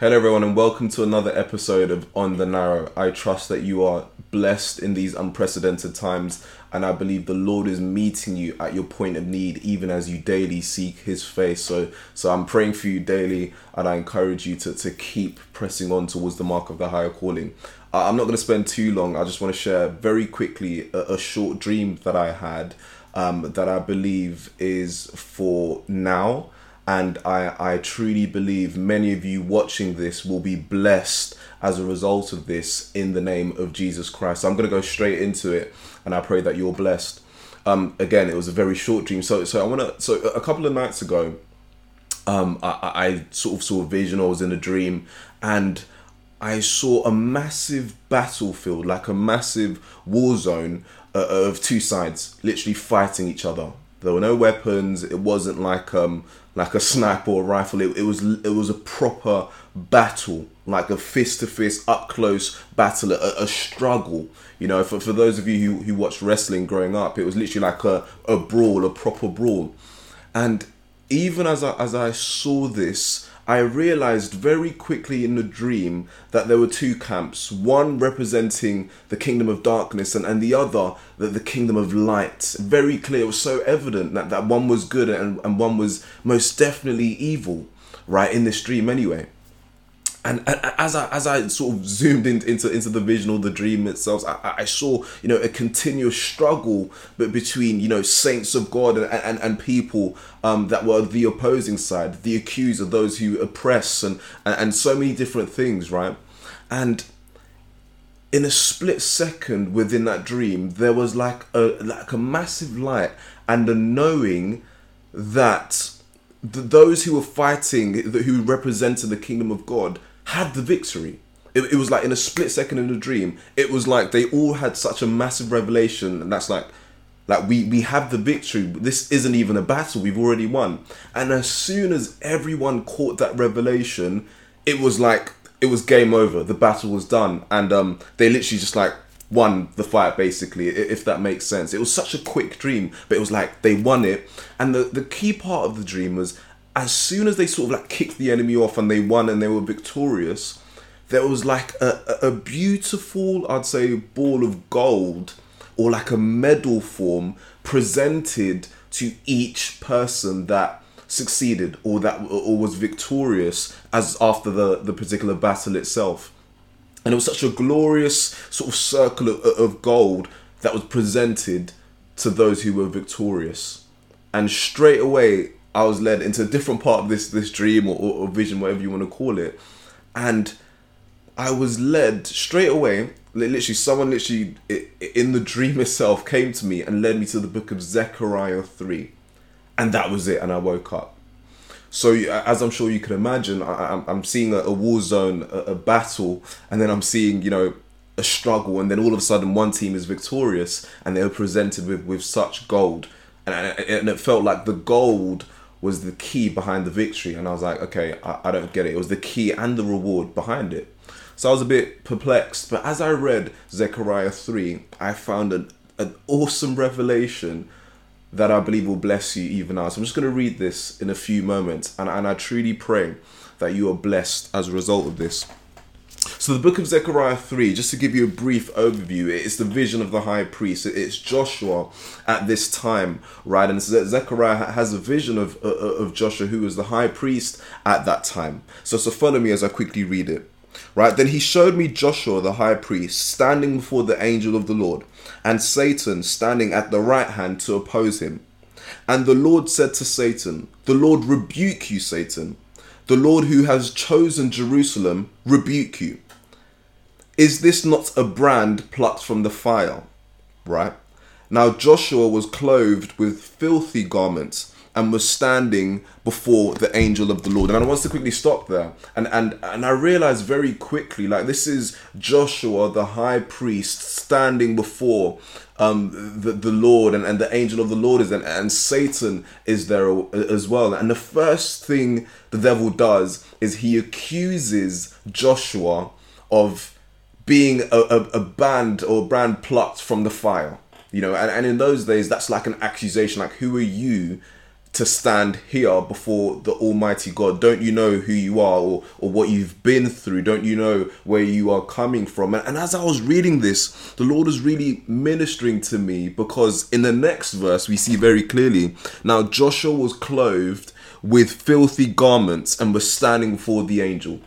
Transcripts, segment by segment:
Hello, everyone, and welcome to another episode of On the Narrow. I trust that you are blessed in these unprecedented times, and I believe the Lord is meeting you at your point of need, even as you daily seek His face. So, so I'm praying for you daily, and I encourage you to, to keep pressing on towards the mark of the higher calling. Uh, I'm not going to spend too long. I just want to share very quickly a, a short dream that I had um, that I believe is for now and I, I truly believe many of you watching this will be blessed as a result of this in the name of Jesus Christ. So I'm going to go straight into it and I pray that you're blessed. Um, again, it was a very short dream. So, so I want to, so a couple of nights ago, um, I, I sort of saw a vision, I was in a dream and I saw a massive battlefield, like a massive war zone uh, of two sides, literally fighting each other. There were no weapons. It wasn't like um like a sniper or a rifle. It, it was it was a proper battle, like a fist to fist, up close battle, a, a, struggle. You know, for, for those of you who, who watched wrestling growing up, it was literally like a, a brawl, a proper brawl. And even as I, as I saw this, I realized very quickly in the dream that there were two camps, one representing the kingdom of darkness and, and the other that the kingdom of light. Very clear, it was so evident that, that one was good and, and one was most definitely evil, right, in this dream anyway and, as I as I sort of zoomed in, into into the vision or the dream itself, I, I saw you know a continuous struggle, but between you know saints of God and and, and people um, that were the opposing side, the accused of those who oppress, and, and and so many different things, right? And in a split second within that dream, there was like a like a massive light and a knowing that those who were fighting, who represented the kingdom of God, had the victory. It, it was like in a split second in a dream. It was like they all had such a massive revelation, and that's like, like we we have the victory. This isn't even a battle. We've already won. And as soon as everyone caught that revelation, it was like it was game over. The battle was done, and um, they literally just like won the fight basically if that makes sense it was such a quick dream but it was like they won it and the the key part of the dream was as soon as they sort of like kicked the enemy off and they won and they were victorious, there was like a, a beautiful, I'd say, ball of gold or like a medal form presented to each person that succeeded or that or was victorious as after the the particular battle itself. And it was such a glorious sort of circle of, of gold that was presented to those who were victorious. And straight away I was led into a different part of this this dream or, or, vision, whatever you want to call it, and I was led straight away. Literally, someone literally in the dream itself came to me and led me to the book of Zechariah three, and that was it. And I woke up. So as I'm sure you can imagine, I, am seeing a, war zone, a, battle, and then I'm seeing you know a struggle, and then all of a sudden one team is victorious, and they were presented with with such gold, and it felt like the gold was the key behind the victory. And I was like, okay, I, I don't get it. It was the key and the reward behind it. So I was a bit perplexed. But as I read Zechariah 3, I found an, an awesome revelation that I believe will bless you even now. So I'm just going to read this in a few moments. And, and I truly pray that you are blessed as a result of this. So, the book of Zechariah 3, just to give you a brief overview, it's the vision of the high priest. It's Joshua at this time, right? And Zechariah has a vision of, uh, uh, of Joshua, who was the high priest at that time. So, so follow me as I quickly read it. Right, then he showed me Joshua the high priest standing before the angel of the Lord, and Satan standing at the right hand to oppose him. And the Lord said to Satan, The Lord rebuke you, Satan. The Lord who has chosen Jerusalem rebuke you. Is this not a brand plucked from the fire? Right? Now Joshua was clothed with filthy garments and was standing before the angel of the Lord. And I want to quickly stop there. And and and I realized very quickly, like this is Joshua, the high priest, standing before um the, the Lord and, and the angel of the Lord is there, and Satan is there as well. And the first thing the devil does is he accuses Joshua of being a, a, a band or brand plucked from the fire you know and, and in those days that's like an accusation like who are you to stand here before the Almighty God? Don't you know who you are or, or what you've been through? Don't you know where you are coming from? And, and as I was reading this, the Lord was really ministering to me because in the next verse, we see very clearly now Joshua was clothed with filthy garments and was standing before the angel.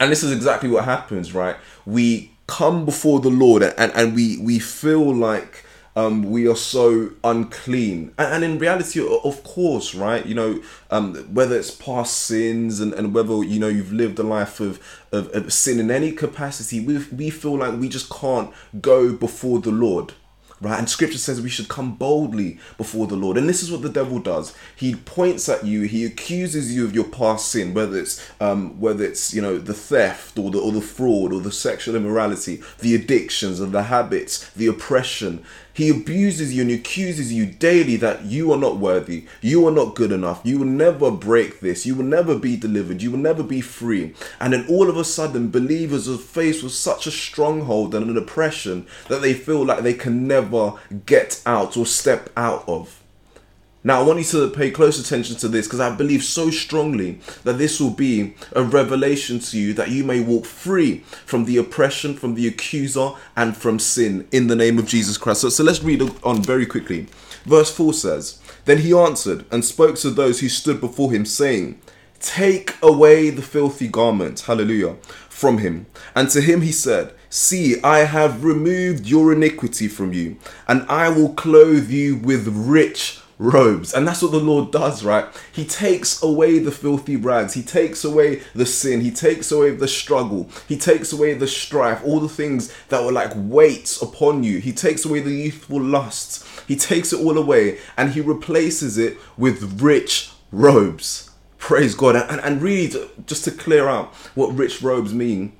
And this is exactly what happens, right? We come before the Lord and, and we, we feel like um, we are so unclean. And, and, in reality, of course, right? You know, um, whether it's past sins and, and whether, you know, you've lived a life of, of, of sin in any capacity, we, we feel like we just can't go before the Lord right? And scripture says we should come boldly before the Lord. And this is what the devil does. He points at you, he accuses you of your past sin, whether it's um, whether it's you know the theft or the or the fraud or the sexual immorality, the addictions and the habits, the oppression. He abuses you and accuses you daily that you are not worthy, you are not good enough, you will never break this, you will never be delivered, you will never be free. And then all of a sudden, believers are faced with such a stronghold and an oppression that they feel like they can never get out or step out of. Now, I want you to pay close attention to this because I believe so strongly that this will be a revelation to you that you may walk free from the oppression, from the accuser, and from sin in the name of Jesus Christ. So, so let's read on very quickly. Verse 4 says, Then he answered and spoke to those who stood before him, saying, Take away the filthy garment, hallelujah, from him. And to him he said, See, I have removed your iniquity from you, and I will clothe you with rich robes. And that's what the Lord does, right? He takes away the filthy rags. He takes away the sin. He takes away the struggle. He takes away the strife, all the things that were like weights upon you. He takes away the youthful lusts. He takes it all away and he replaces it with rich robes. Praise God. And, and really, to, just to clear out what rich robes mean,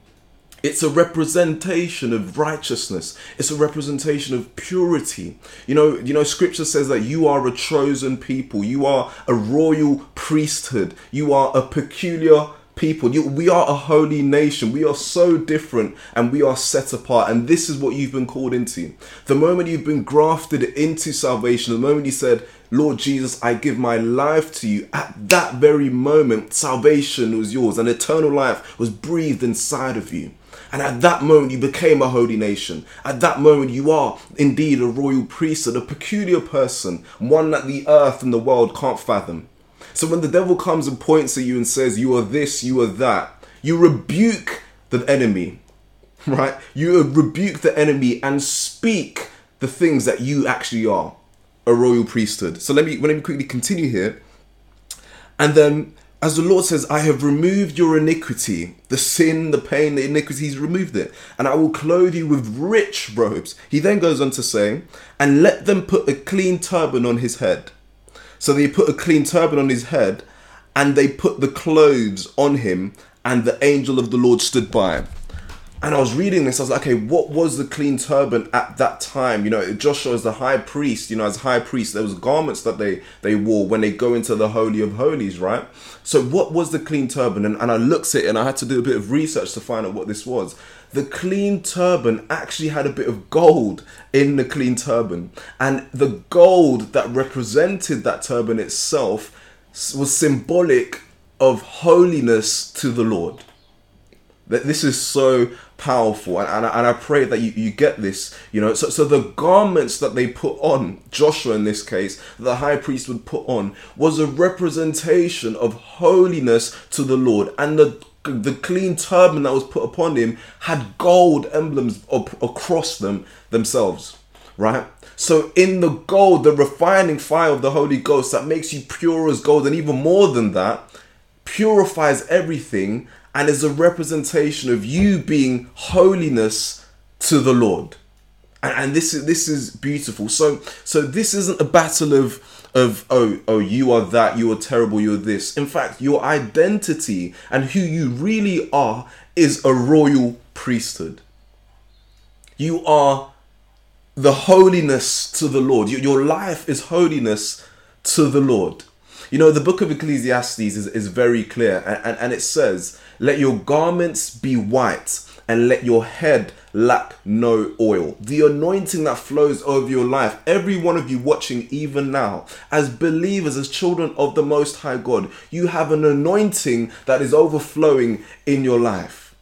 it's a representation of righteousness. It's a representation of purity. You know, you know, scripture says that you are a chosen people. You are a royal priesthood. You are a peculiar people. You, we are a holy nation. We are so different and we are set apart. And this is what you've been called into. The moment you've been grafted into salvation, the moment you said, Lord Jesus, I give my life to you. At that very moment, salvation was yours and eternal life was breathed inside of you. And at that moment, you became a holy nation. At that moment, you are indeed a royal priesthood, a peculiar person, one that the earth and the world can't fathom. So when the devil comes and points at you and says, You are this, you are that, you rebuke the enemy, right? You rebuke the enemy and speak the things that you actually are a royal priesthood. So let me let me quickly continue here. And then as the Lord says, I have removed your iniquity, the sin, the pain, the iniquity, He's removed it, and I will clothe you with rich robes. He then goes on to say, and let them put a clean turban on his head. So they put a clean turban on his head, and they put the clothes on him, and the angel of the Lord stood by and I was reading this, I was like, okay, what was the clean turban at that time? You know, Joshua as the high priest, you know, as high priest, there was garments that they they wore when they go into the holy of holies, right? So what was the clean turban? And, and I looked at it and I had to do a bit of research to find out what this was. The clean turban actually had a bit of gold in the clean turban. And the gold that represented that turban itself was symbolic of holiness to the Lord. That this is so powerful. And, and, and I pray that you, you get this you know. So, so the garments that they put on Joshua in this case the high priest would put on was a representation of holiness to the Lord. And the the clean turban that was put upon him had gold emblems across them themselves right? So in the gold the refining fire of the Holy Ghost that makes you pure as gold and even more than that purifies everything and is a representation of you being holiness to the Lord. And, and this is this is beautiful. So so this isn't a battle of of oh oh you are that you are terrible you're this in fact your identity and who you really are is a royal priesthood you are the holiness to the lord your life is holiness to the lord you know the book of ecclesiastes is, is very clear and, and, and it says let your garments be white and let your head lack no oil. The anointing that flows over your life, every one of you watching even now, as believers, as children of the Most High God, you have an anointing that is overflowing in your life.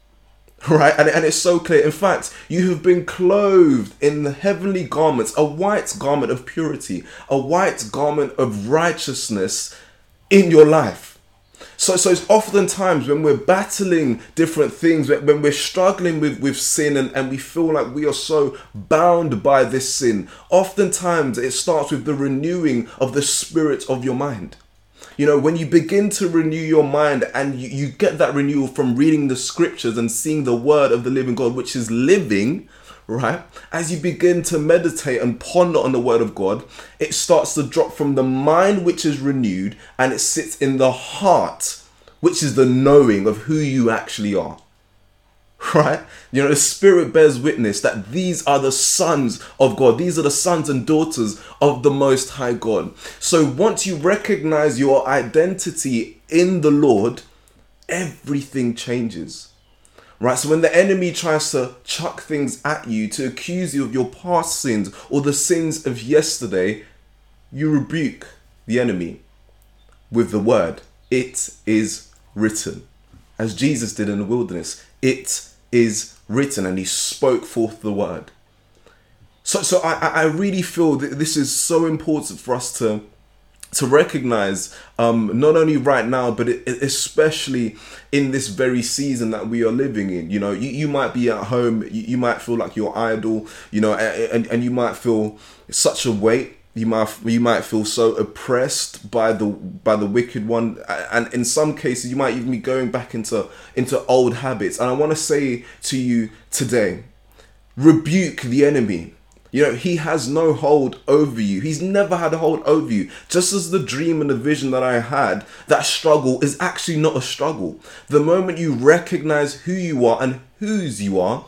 Right, and, and it's so clear. In fact, you have been clothed in the heavenly garments, a white garment of purity, a white garment of righteousness in your life. So, so it's oftentimes when we're battling different things, when we're struggling with, with sin and, and we feel like we are so bound by this sin, oftentimes it starts with the renewing of the spirit of your mind. You know, when you begin to renew your mind and you, you get that renewal from reading the scriptures and seeing the word of the living God, which is living, right? As you begin to meditate and ponder on the word of God, it starts to drop from the mind, which is renewed, and it sits in the heart, which is the knowing of who you actually are. Right? You know, the Spirit bears witness that these are the sons of God. These are the sons and daughters of the Most High God. So once you recognize your identity in the Lord, everything changes right? So when the enemy tries to chuck things at you to accuse you of your past sins or the sins of yesterday, you rebuke the enemy with the word, It is written. As Jesus did in the wilderness, it is written, and he spoke forth the word. So, so I, I really feel that this is so important for us to to recognize um, not only right now but it, especially in this very season that we are living in you know you, you might be at home you, you might feel like you're idle you know and, and you might feel such a weight you might you might feel so oppressed by the by the wicked one and in some cases you might even be going back into into old habits and i want to say to you today rebuke the enemy you know, he has no hold over you. He's never had a hold over you. Just as the dream and the vision that I had, that struggle is actually not a struggle. The moment you recognize who you are and whose you are,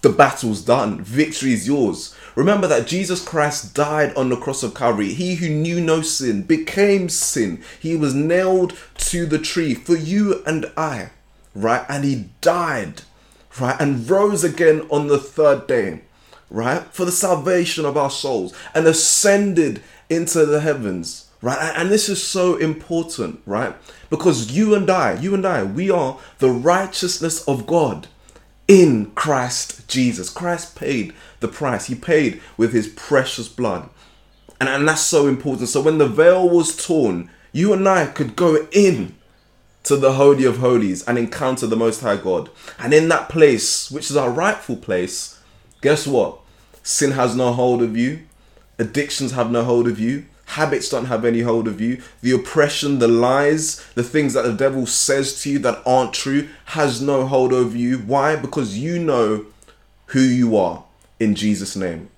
the battle's done. Victory is yours. Remember that Jesus Christ died on the cross of Calvary. He who knew no sin became sin. He was nailed to the tree for you and I, right? And he died, right? And rose again on the third day right, for the salvation of our souls and ascended into the heavens, right? And this is so important, right? Because you and I, you and I, we are the righteousness of God in Christ Jesus. Christ paid the price, He paid with His precious blood. And, and that's so important. So when the veil was torn, you and I could go in to the Holy of Holies and encounter the Most High God. And in that place, which is our rightful place, guess what? Sin has no hold of you. Addictions have no hold of you. Habits don't have any hold of you. The oppression, the lies, the things that the devil says to you that aren't true has no hold over you. Why? Because you know who you are in Jesus' name.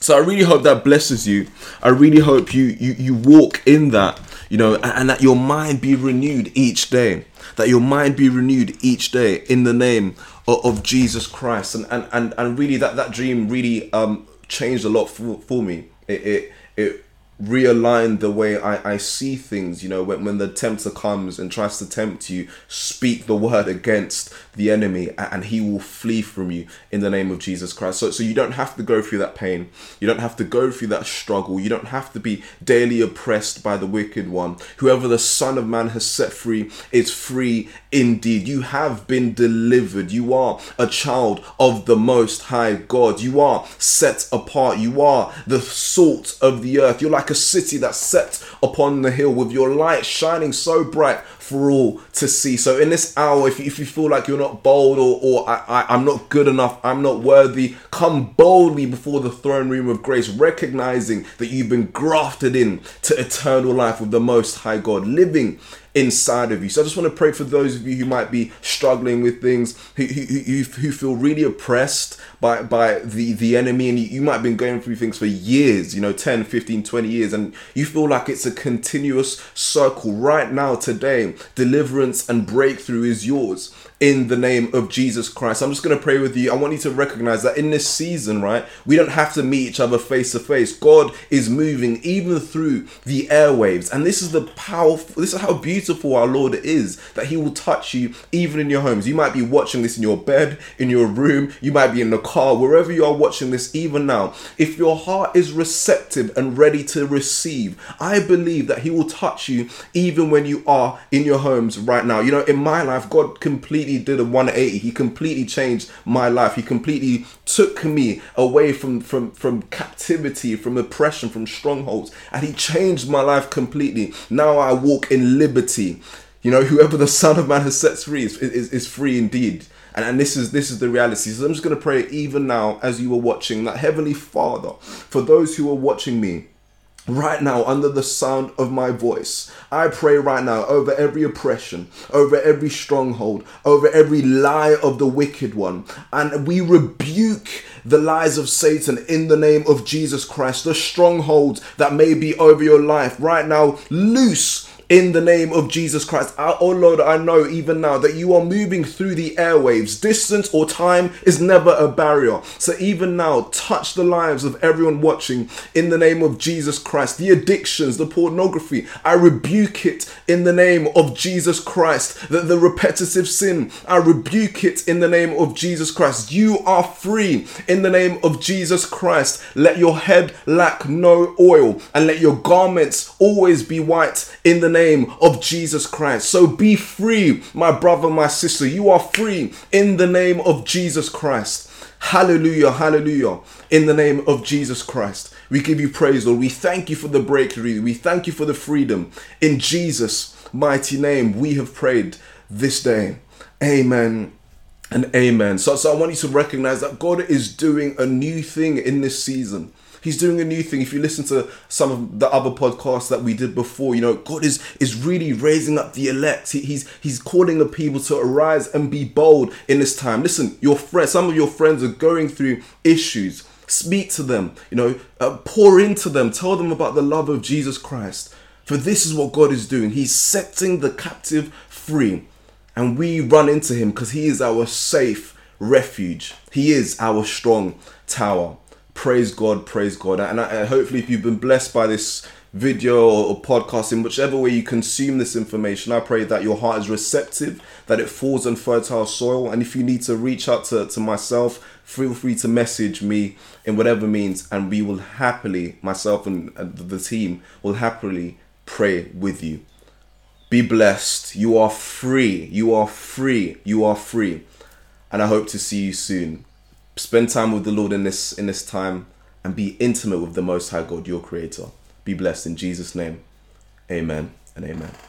So I really hope that blesses you. I really hope you you, you walk in that, you know, and, and that your mind be renewed each day. That your mind be renewed each day in the name of, of Jesus Christ. And, and and and really that that dream really um changed a lot for, for me. It, it it realign the way I, I see things you know when, when the tempter comes and tries to tempt you speak the word against the enemy and he will flee from you in the name of jesus christ. So, so you don't have to go through that pain. You don't have to go through that struggle. You don't have to be daily oppressed by the wicked one. Whoever the son of man has set free is free indeed. You have been delivered. You are a child of the most high god. You are set apart. You are the salt of the earth. You're like like a city that's set upon the hill with your light shining so bright for all to see. So in this hour, if you, if you feel like you're not bold or, or I, I, I'm not good enough, I'm not worthy, come boldly before the throne room of grace, recognizing that you've been grafted in to eternal life with the Most High God, living inside of you. So I just want to pray for those of you who might be struggling with things, who, who, who, who feel really oppressed by, by the, the enemy, and you, you might have been going through things for years, you know, 10, 15, 20 years, and you feel like it's a continuous circle right now, today. Deliverance and breakthrough is yours in the name of Jesus Christ. I'm just going to pray with you. I want you to recognize that in this season, right, we don't have to meet each other face to face. God is moving even through the airwaves. And this is the powerful, this is how beautiful our Lord is that He will touch you even in your homes. You might be watching this in your bed, in your room, you might be in the car, wherever you are watching this, even now. If your heart is receptive and ready to receive, I believe that He will touch you even when you are in your homes right now. You know, in my life, God completely did a 180. He completely changed my life. He completely took me away from from from captivity, from oppression, from strongholds, and he changed my life completely. Now I walk in liberty. You know, whoever the Son of Man has set free is, is, is free indeed. And, and this is this is the reality. So I'm just to pray even now as you are watching that Heavenly Father, for those who are watching me, right now under the sound of my voice. I pray right now over every oppression, over every stronghold, over every lie of the wicked one. And we rebuke the lies of Satan in the name of Jesus Christ. The strongholds that may be over your life right now, loose in the name of Jesus Christ. Oh Lord, I know even now that you are moving through the airwaves. Distance or time is never a barrier. So even now, touch the lives of everyone watching in the name of Jesus Christ. The addictions, the pornography, I rebuke it in the name of Jesus Christ. The, the repetitive sin, I rebuke it in the name of Jesus Christ. You are free in the name of Jesus Christ. Let your head lack no oil and let your garments always be white in the name name of Jesus Christ. So be free, my brother, my sister. You are free in the name of Jesus Christ. Hallelujah, hallelujah. In the name of Jesus Christ. We give you praise, Lord. We thank you for the breakthrough. We thank you for the freedom. In Jesus' mighty name, we have prayed this day. Amen and amen. So, so I want you to recognize that God is doing a new thing in this season. He's doing a new thing. If you listen to some of the other podcasts that we did before, you know, God is is really raising up the elect. He, he's he's calling the people to arise and be bold in this time. Listen, your friends, some of your friends are going through issues. Speak to them, you know, uh, pour into them, tell them about the love of Jesus Christ. For this is what God is doing. He's setting the captive free. And we run into him because he is our safe refuge. He is our strong tower praise God, praise God. And I, hopefully, if you've been blessed by this video or, podcast, in whichever way you consume this information, I pray that your heart is receptive, that it falls on fertile soil. And if you need to reach out to, to myself, feel free to message me in whatever means, and we will happily, myself and, and the team, will happily pray with you. Be blessed. You are free. You are free. You are free. And I hope to see you soon spend time with the Lord in this in this time and be intimate with the Most High God, your Creator. Be blessed in Jesus' name. Amen and amen.